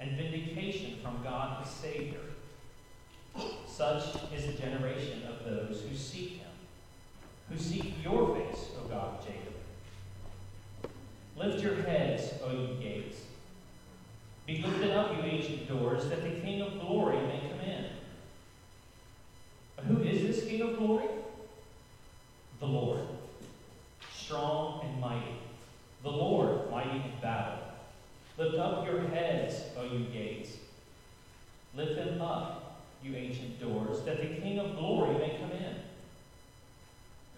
and vindication from God the Savior. Such is the generation of those who seek him, who seek your face, O God of Jacob. Lift your heads, O ye gates. Be lifted up, you ancient doors, that the King of glory may come in. But who is this King of glory? The Lord, strong and mighty. The Lord. Lift up your heads, O you gates. Lift them up, you ancient doors, that the King of glory may come in.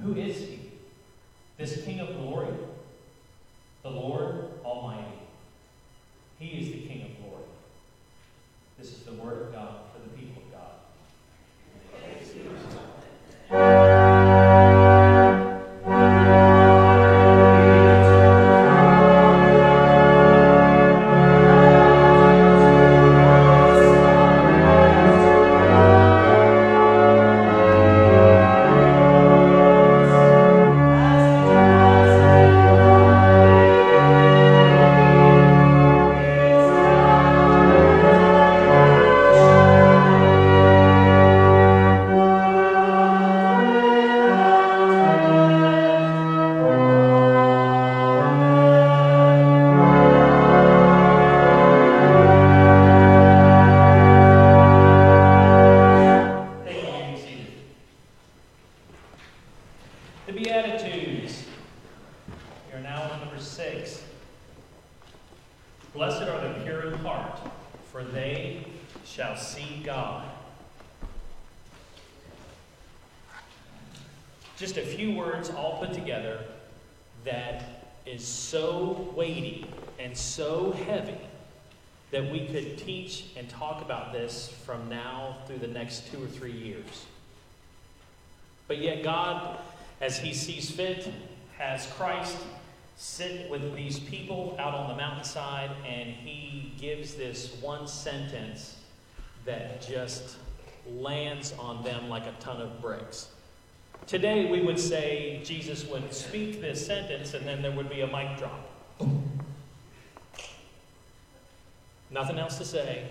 Who is he? This King of glory? The Lord Almighty. He is the King of glory. This is the word of God for the people of God. Next two or three years. But yet, God, as He sees fit, has Christ sit with these people out on the mountainside, and He gives this one sentence that just lands on them like a ton of bricks. Today, we would say Jesus would speak this sentence, and then there would be a mic drop. Nothing else to say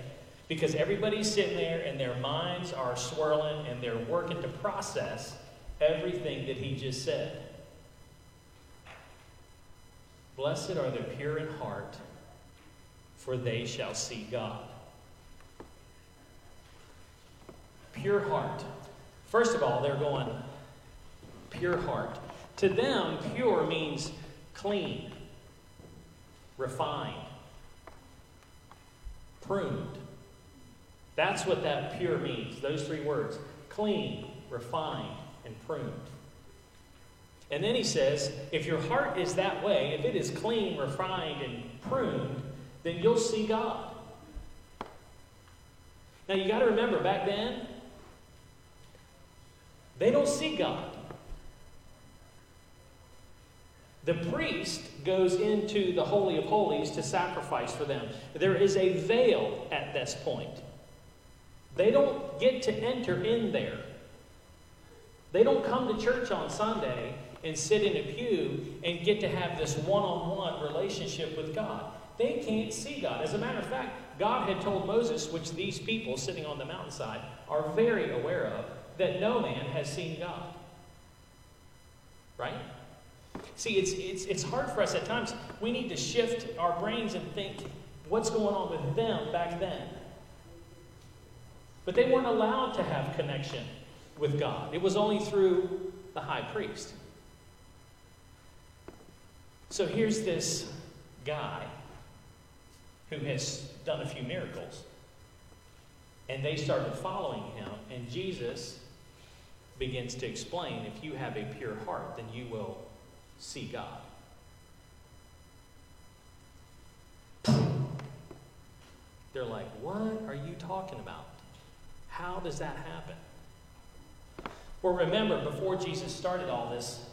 because everybody's sitting there and their minds are swirling and they're working to process everything that he just said. Blessed are the pure in heart, for they shall see God. Pure heart. First of all, they're going, pure heart. To them, pure means clean, refined, pruned. That's what that pure means, those three words clean, refined, and pruned. And then he says, if your heart is that way, if it is clean, refined, and pruned, then you'll see God. Now you got to remember, back then, they don't see God. The priest goes into the Holy of Holies to sacrifice for them. There is a veil at this point. They don't get to enter in there. They don't come to church on Sunday and sit in a pew and get to have this one on one relationship with God. They can't see God. As a matter of fact, God had told Moses, which these people sitting on the mountainside are very aware of, that no man has seen God. Right? See, it's, it's, it's hard for us at times. We need to shift our brains and think what's going on with them back then. But they weren't allowed to have connection with God, it was only through the high priest. So here's this guy who has done a few miracles. And they started following him, and Jesus begins to explain if you have a pure heart, then you will see God. They're like, What are you talking about? How does that happen? Well, remember, before Jesus started all this,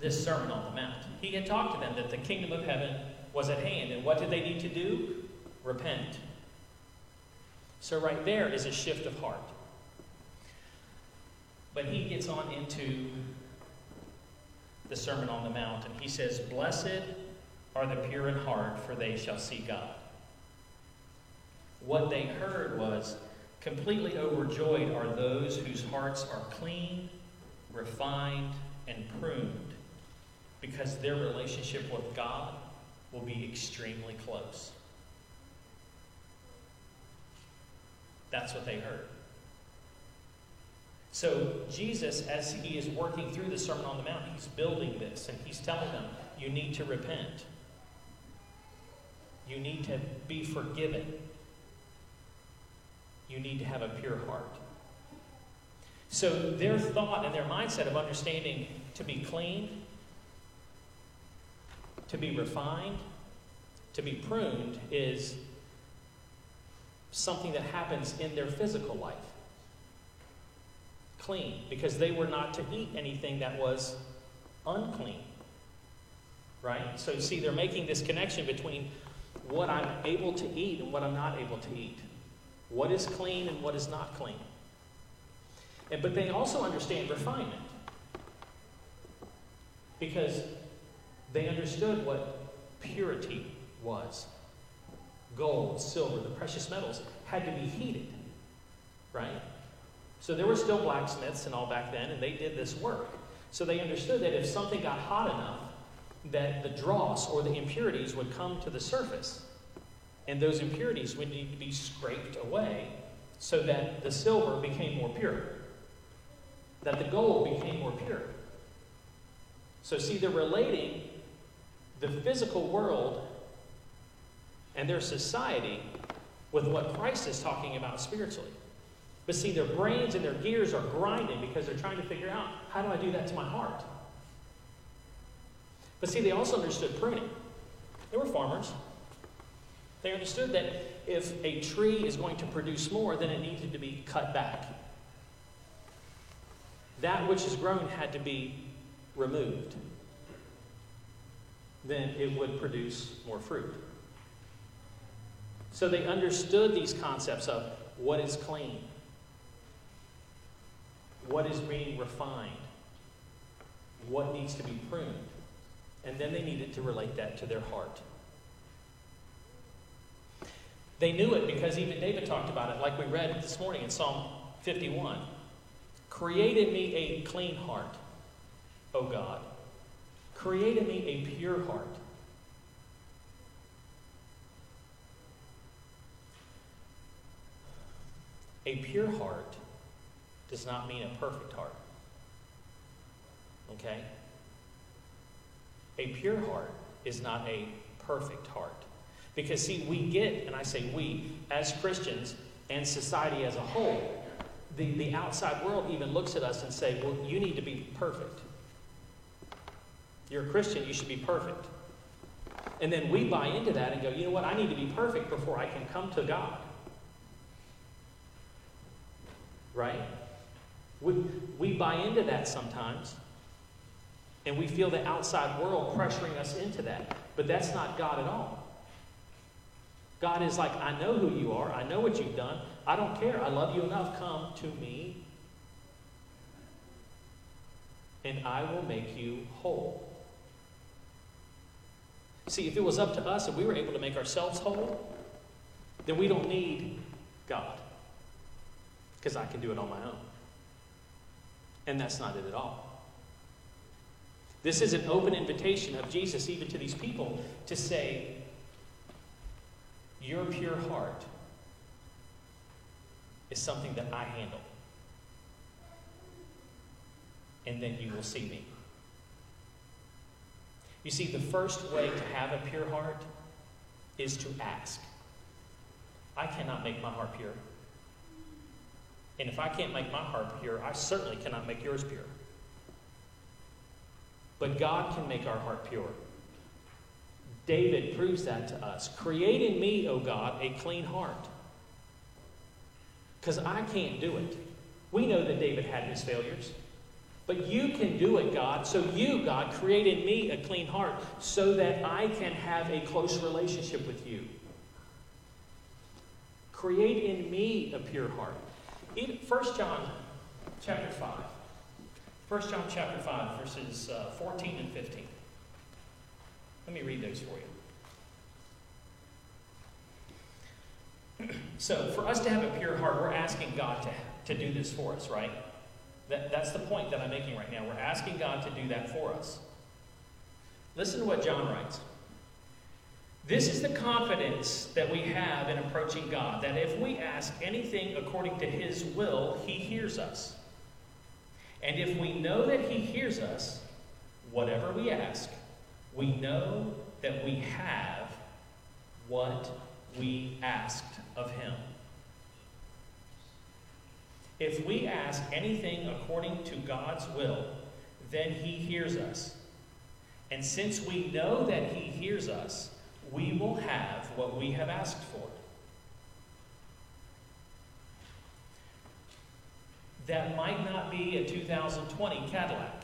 this Sermon on the Mount, he had talked to them that the kingdom of heaven was at hand. And what did they need to do? Repent. So, right there is a shift of heart. But he gets on into the Sermon on the Mount, and he says, Blessed are the pure in heart, for they shall see God. What they heard was completely overjoyed are those whose hearts are clean, refined, and pruned, because their relationship with God will be extremely close. That's what they heard. So, Jesus, as he is working through the Sermon on the Mount, he's building this and he's telling them, you need to repent. You need to be forgiven. You need to have a pure heart. So, their thought and their mindset of understanding to be clean, to be refined, to be pruned is something that happens in their physical life. Clean, because they were not to eat anything that was unclean. Right? So, see, they're making this connection between what I'm able to eat and what I'm not able to eat. What is clean and what is not clean. And, but they also understand refinement. Because they understood what purity was gold, silver, the precious metals, had to be heated, right? So there were still blacksmiths and all back then, and they did this work. So they understood that if something got hot enough, that the dross or the impurities would come to the surface. And those impurities would need to be scraped away so that the silver became more pure, that the gold became more pure. So, see, they're relating the physical world and their society with what Christ is talking about spiritually. But see, their brains and their gears are grinding because they're trying to figure out how do I do that to my heart? But see, they also understood pruning. They were farmers. They understood that if a tree is going to produce more, then it needed to be cut back. That which is grown had to be removed. Then it would produce more fruit. So they understood these concepts of what is clean, what is being refined, what needs to be pruned. And then they needed to relate that to their heart. They knew it because even David talked about it, like we read this morning in Psalm 51. Create in me a clean heart, O God. Create in me a pure heart. A pure heart does not mean a perfect heart. Okay? A pure heart is not a perfect heart. Because, see, we get, and I say we, as Christians and society as a whole, the, the outside world even looks at us and say, well, you need to be perfect. You're a Christian, you should be perfect. And then we buy into that and go, you know what, I need to be perfect before I can come to God. Right? We, we buy into that sometimes. And we feel the outside world pressuring us into that. But that's not God at all. God is like, I know who you are. I know what you've done. I don't care. I love you enough. Come to me. And I will make you whole. See, if it was up to us and we were able to make ourselves whole, then we don't need God because I can do it on my own. And that's not it at all. This is an open invitation of Jesus, even to these people, to say, Your pure heart is something that I handle. And then you will see me. You see, the first way to have a pure heart is to ask. I cannot make my heart pure. And if I can't make my heart pure, I certainly cannot make yours pure. But God can make our heart pure. David proves that to us. Create in me, O God, a clean heart. Because I can't do it. We know that David had his failures. But you can do it, God. So you, God, create in me a clean heart so that I can have a close relationship with you. Create in me a pure heart. In 1 John chapter 5. 1 John chapter 5, verses uh, 14 and 15. Let me read those for you. so, for us to have a pure heart, we're asking God to, to do this for us, right? That, that's the point that I'm making right now. We're asking God to do that for us. Listen to what John writes. This is the confidence that we have in approaching God that if we ask anything according to His will, He hears us. And if we know that He hears us, whatever we ask, we know that we have what we asked of Him. If we ask anything according to God's will, then He hears us. And since we know that He hears us, we will have what we have asked for. That might not be a 2020 Cadillac.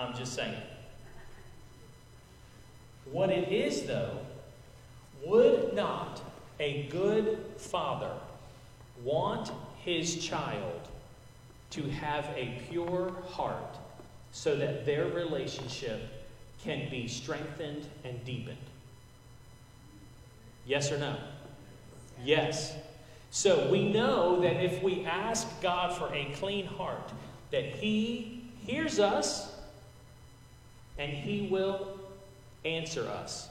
I'm just saying. What it is, though, would not a good father want his child to have a pure heart so that their relationship can be strengthened and deepened? Yes or no? Yes. So we know that if we ask God for a clean heart, that He hears us and He will answer us.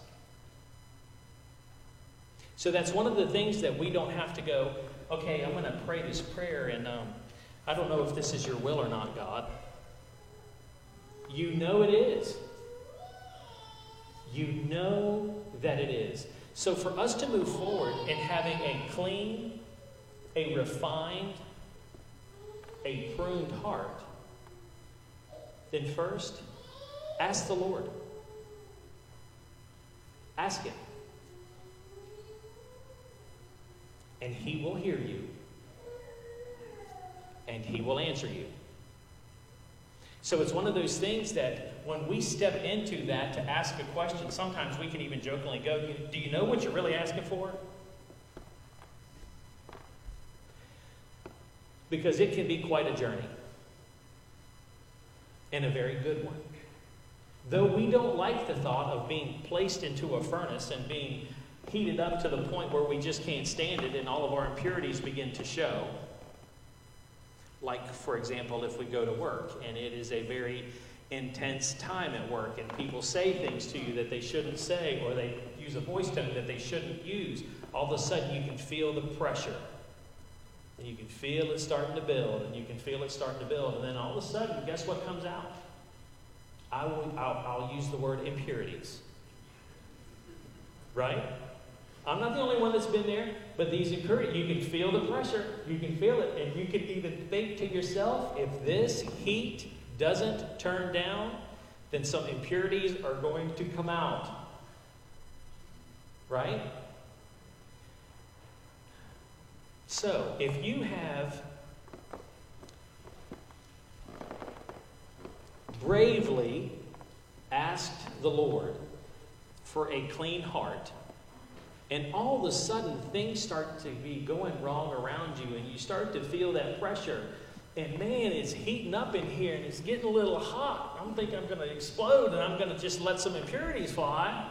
So that's one of the things that we don't have to go, okay, I'm going to pray this prayer, and um, I don't know if this is your will or not, God. You know it is. You know that it is. So for us to move forward in having a clean, a refined, a pruned heart, then first, ask the Lord. Ask Him. And He will hear you. And He will answer you. So it's one of those things that when we step into that to ask a question, sometimes we can even jokingly go, Do you know what you're really asking for? Because it can be quite a journey and a very good one. Though we don't like the thought of being placed into a furnace and being heated up to the point where we just can't stand it and all of our impurities begin to show, like, for example, if we go to work and it is a very intense time at work and people say things to you that they shouldn't say or they use a voice tone that they shouldn't use, all of a sudden you can feel the pressure. And you can feel it starting to build and you can feel it starting to build. And then all of a sudden, guess what comes out? I will, I'll, I'll use the word impurities. Right? I'm not the only one that's been there, but these impurities, you can feel the pressure, you can feel it, and you can even think to yourself, if this heat doesn't turn down, then some impurities are going to come out. Right? So, if you have bravely asked the Lord for a clean heart, and all of a sudden things start to be going wrong around you, and you start to feel that pressure. And man, it's heating up in here and it's getting a little hot. I'm thinking I'm going to explode and I'm going to just let some impurities fly.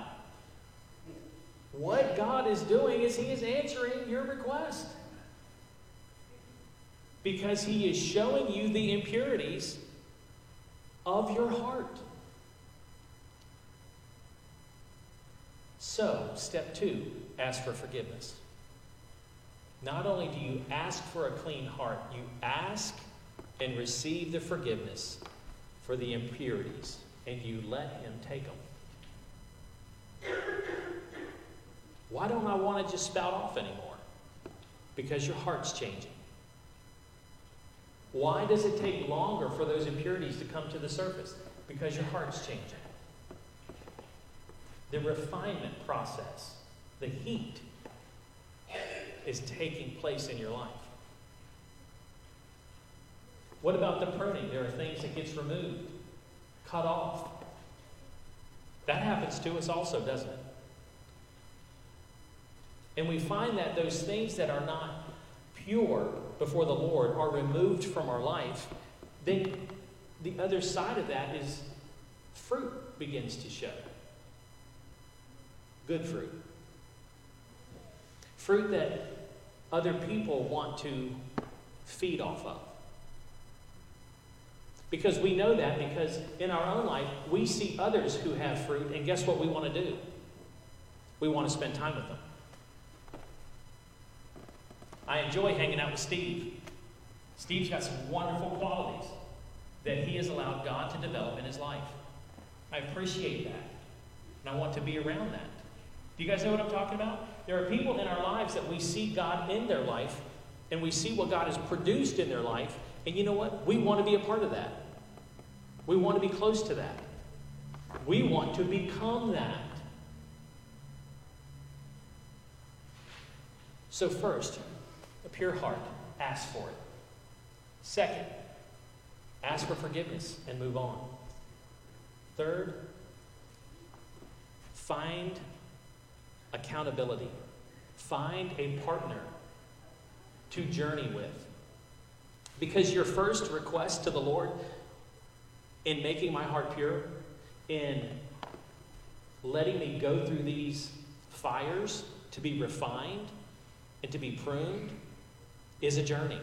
What God is doing is He is answering your request. Because He is showing you the impurities of your heart. So, step two ask for forgiveness. Not only do you ask for a clean heart, you ask and receive the forgiveness for the impurities, and you let Him take them. Why don't I want to just spout off anymore? Because your heart's changing. Why does it take longer for those impurities to come to the surface? Because your heart's changing. The refinement process, the heat, is taking place in your life. What about the pruning? There are things that gets removed, cut off. That happens to us also, doesn't it? And we find that those things that are not pure before the Lord are removed from our life, then the other side of that is fruit begins to show. Good fruit. fruit that other people want to feed off of. Because we know that because in our own life, we see others who have fruit, and guess what we want to do? We want to spend time with them. I enjoy hanging out with Steve. Steve's got some wonderful qualities that he has allowed God to develop in his life. I appreciate that. And I want to be around that. Do you guys know what I'm talking about? There are people in our lives that we see God in their life, and we see what God has produced in their life, and you know what? We want to be a part of that. We want to be close to that. We want to become that. So, first, pure heart, ask for it. Second, ask for forgiveness and move on. Third, find accountability. Find a partner to journey with. Because your first request to the Lord in making my heart pure, in letting me go through these fires to be refined and to be pruned, is a journey.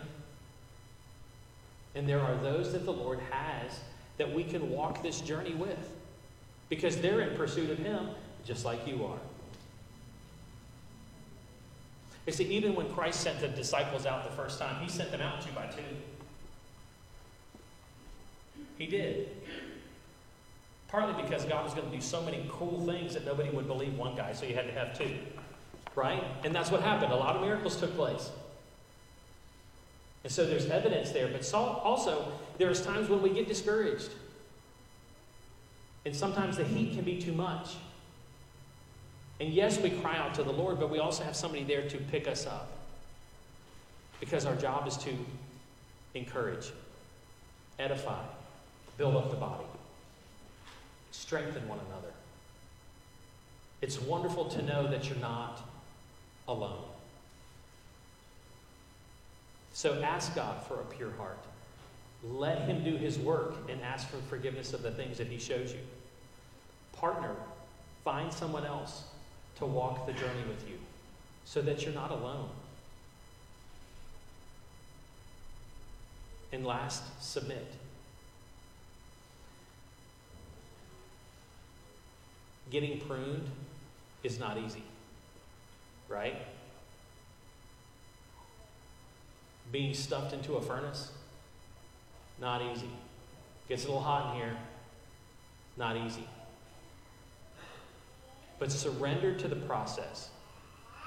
And there are those that the Lord has that we can walk this journey with because they're in pursuit of Him just like you are. You see, even when Christ sent the disciples out the first time, He sent them out two by two. He did. Partly because God was going to do so many cool things that nobody would believe one guy, so you had to have two. Right? And that's what happened. A lot of miracles took place. And so there's evidence there, but also there's times when we get discouraged. And sometimes the heat can be too much. And yes, we cry out to the Lord, but we also have somebody there to pick us up. Because our job is to encourage, edify, build up the body, strengthen one another. It's wonderful to know that you're not alone. So ask God for a pure heart. Let Him do His work and ask for forgiveness of the things that He shows you. Partner, find someone else to walk the journey with you so that you're not alone. And last, submit. Getting pruned is not easy, right? Being stuffed into a furnace, not easy. Gets a little hot in here, not easy. But surrender to the process.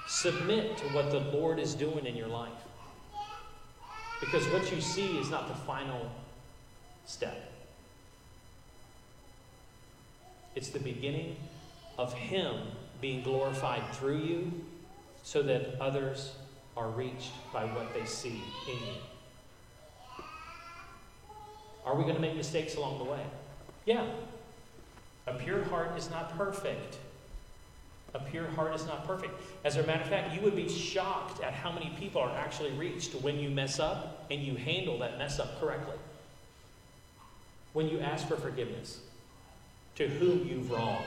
Submit to what the Lord is doing in your life. Because what you see is not the final step, it's the beginning of Him being glorified through you so that others are reached by what they see in you. Are we going to make mistakes along the way? Yeah. A pure heart is not perfect. A pure heart is not perfect. As a matter of fact, you would be shocked at how many people are actually reached when you mess up and you handle that mess up correctly. When you ask for forgiveness to whom you've wronged.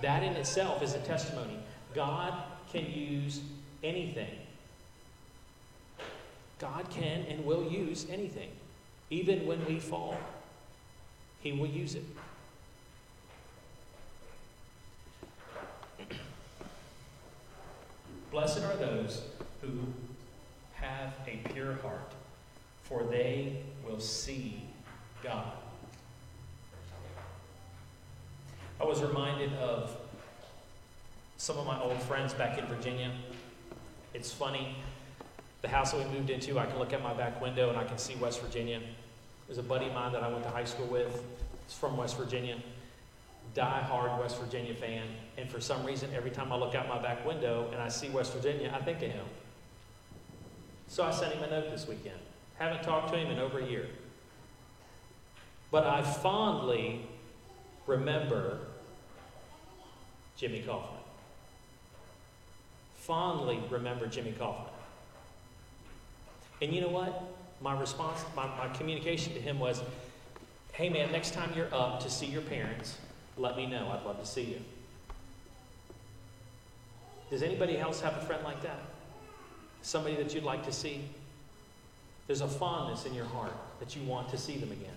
That in itself is a testimony. God can use anything. God can and will use anything. Even when we fall, He will use it. Blessed are those who have a pure heart, for they will see God. I was reminded of some of my old friends back in Virginia. It's funny. The house that we moved into, I can look at my back window and I can see West Virginia. There's a buddy of mine that I went to high school with. He's from West Virginia. Die-hard West Virginia fan. And for some reason, every time I look out my back window and I see West Virginia, I think of him. So I sent him a note this weekend. Haven't talked to him in over a year. But I fondly remember Jimmy Kaufman. Fondly remember Jimmy Kaufman. And you know what? My response, my, my communication to him was hey man, next time you're up to see your parents, let me know. I'd love to see you. Does anybody else have a friend like that? Somebody that you'd like to see? There's a fondness in your heart that you want to see them again,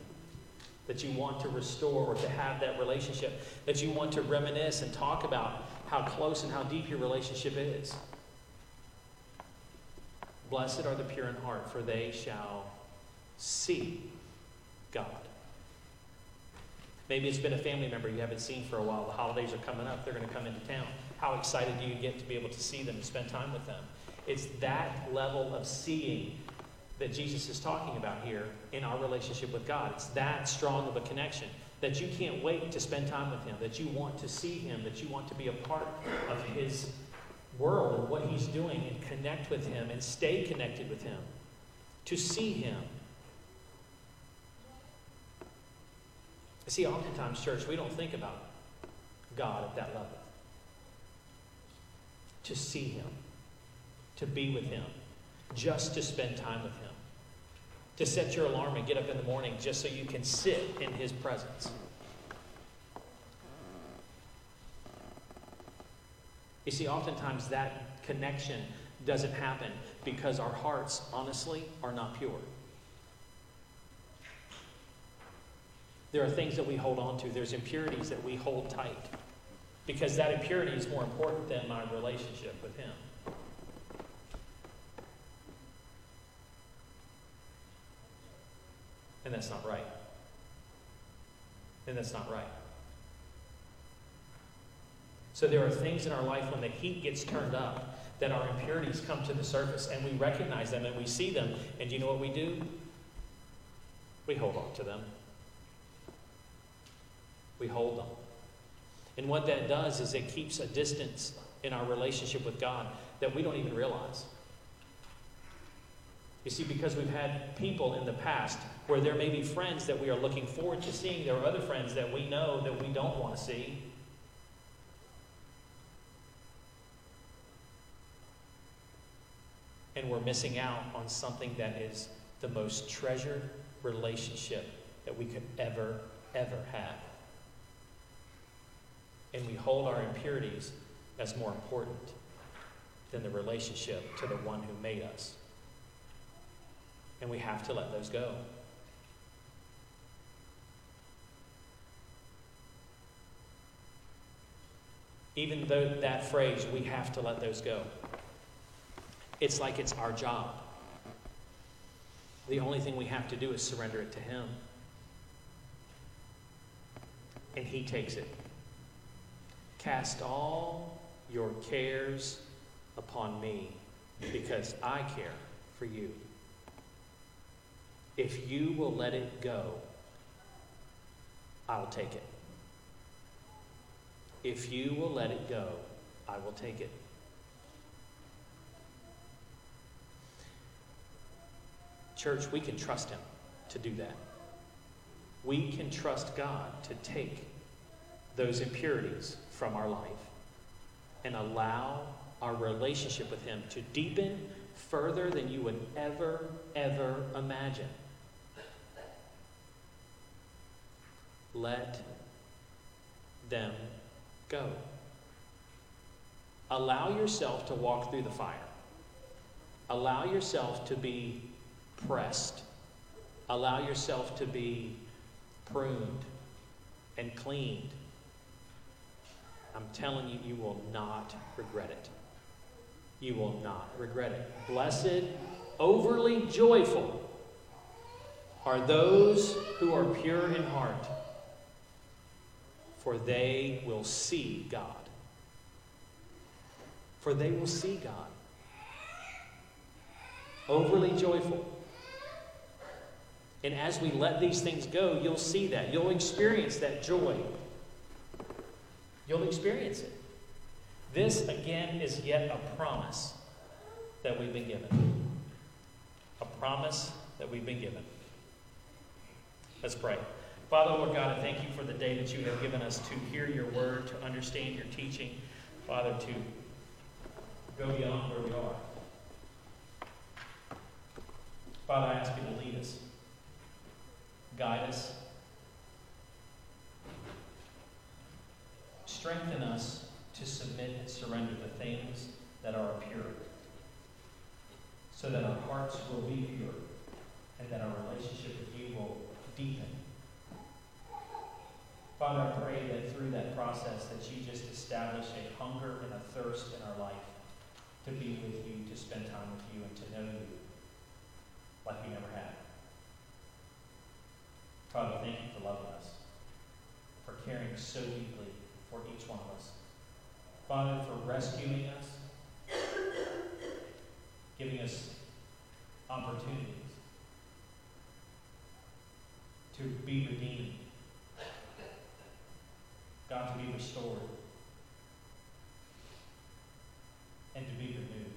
that you want to restore or to have that relationship, that you want to reminisce and talk about how close and how deep your relationship is. Blessed are the pure in heart, for they shall see God. Maybe it's been a family member you haven't seen for a while. The holidays are coming up, they're going to come into town. How excited do you get to be able to see them and spend time with them? It's that level of seeing that Jesus is talking about here in our relationship with God. It's that strong of a connection that you can't wait to spend time with Him, that you want to see Him, that you want to be a part of His world and what He's doing and connect with Him and stay connected with Him, to see Him. See, oftentimes, church, we don't think about God at that level. To see Him, to be with Him, just to spend time with Him to set your alarm and get up in the morning just so you can sit in His presence. You see, oftentimes that connection doesn't happen because our hearts, honestly, are not pure. There are things that we hold on to, there's impurities that we hold tight because that impurity is more important than my relationship with Him. And that's not right. And that's not right. So there are things in our life when the heat gets turned up that our impurities come to the surface and we recognize them and we see them. And you know what we do? We hold on to them. We hold them. And what that does is it keeps a distance in our relationship with God that we don't even realize. You see, because we've had people in the past where there may be friends that we are looking forward to seeing, there are other friends that we know that we don't want to see. And we're missing out on something that is the most treasured relationship that we could ever, ever have. And we hold our impurities as more important than the relationship to the one who made us. And we have to let those go. Even though that phrase, we have to let those go, it's like it's our job. The only thing we have to do is surrender it to Him. And He takes it. Cast all your cares upon me because I care for you. If you will let it go, I will take it. If you will let it go, I will take it. Church, we can trust Him to do that. We can trust God to take those impurities from our life and allow our relationship with Him to deepen further than you would ever, ever imagine. Let them go. Allow yourself to walk through the fire. Allow yourself to be pressed. Allow yourself to be pruned and cleaned. I'm telling you, you will not regret it. You will not regret it. Blessed, overly joyful are those who are pure in heart for they will see God. For they will see God. Overly joyful. And as we let these things go, you'll see that. You'll experience that joy. You'll experience it. This, again, is yet a promise that we've been given. A promise that we've been given. Let's pray. Father, Lord God, I thank you for the day that you have given us to hear your word, to understand your teaching, Father, to go beyond where we are. Father, I ask you to lead us, guide us, strengthen us to submit and surrender the things that are pure, so that our hearts will be pure and that our relationship with you will deepen. Father, I pray that through that process that you just establish a hunger and a thirst in our life to be with you, to spend time with you, and to know you like we never have. Father, thank you for loving us, for caring so deeply for each one of us. Father, for rescuing us, giving us opportunities to be redeemed, God, to be restored, and to be renewed.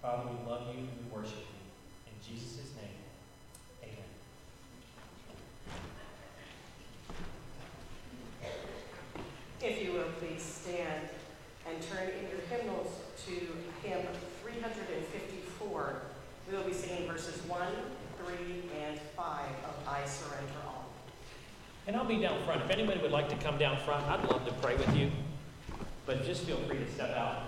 Father, we love you and we worship you. In Jesus' name, amen. If you will please stand and turn in your hymnals to hymn 354. We will be singing verses 1, 3, and 5 of I Surrender All. And I'll be down front. If anybody would like to come down front, I'd love to pray with you. But just feel free to step out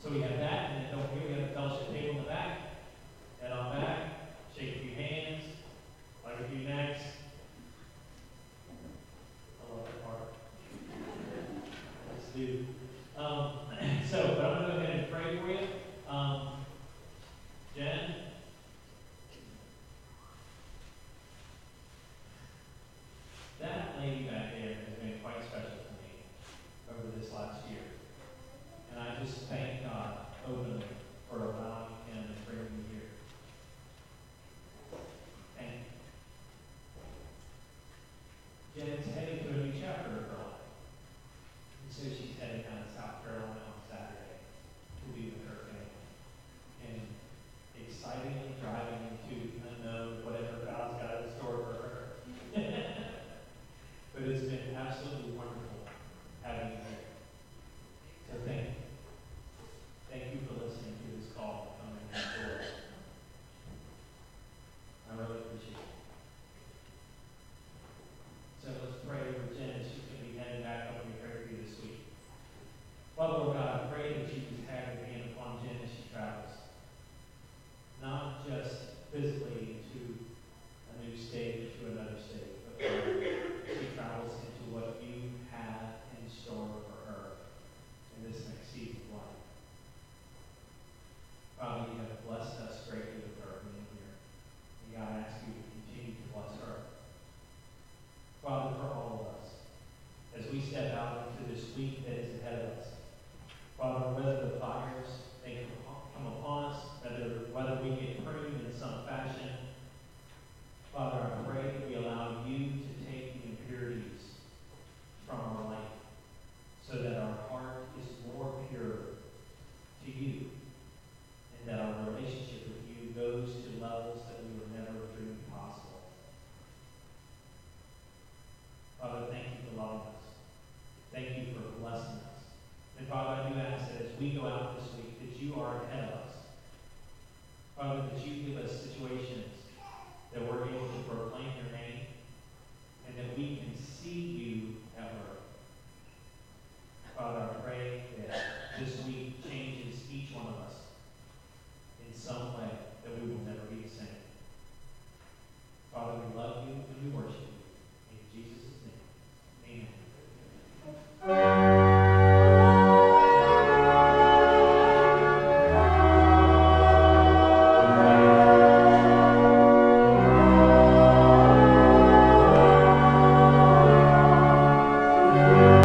So we have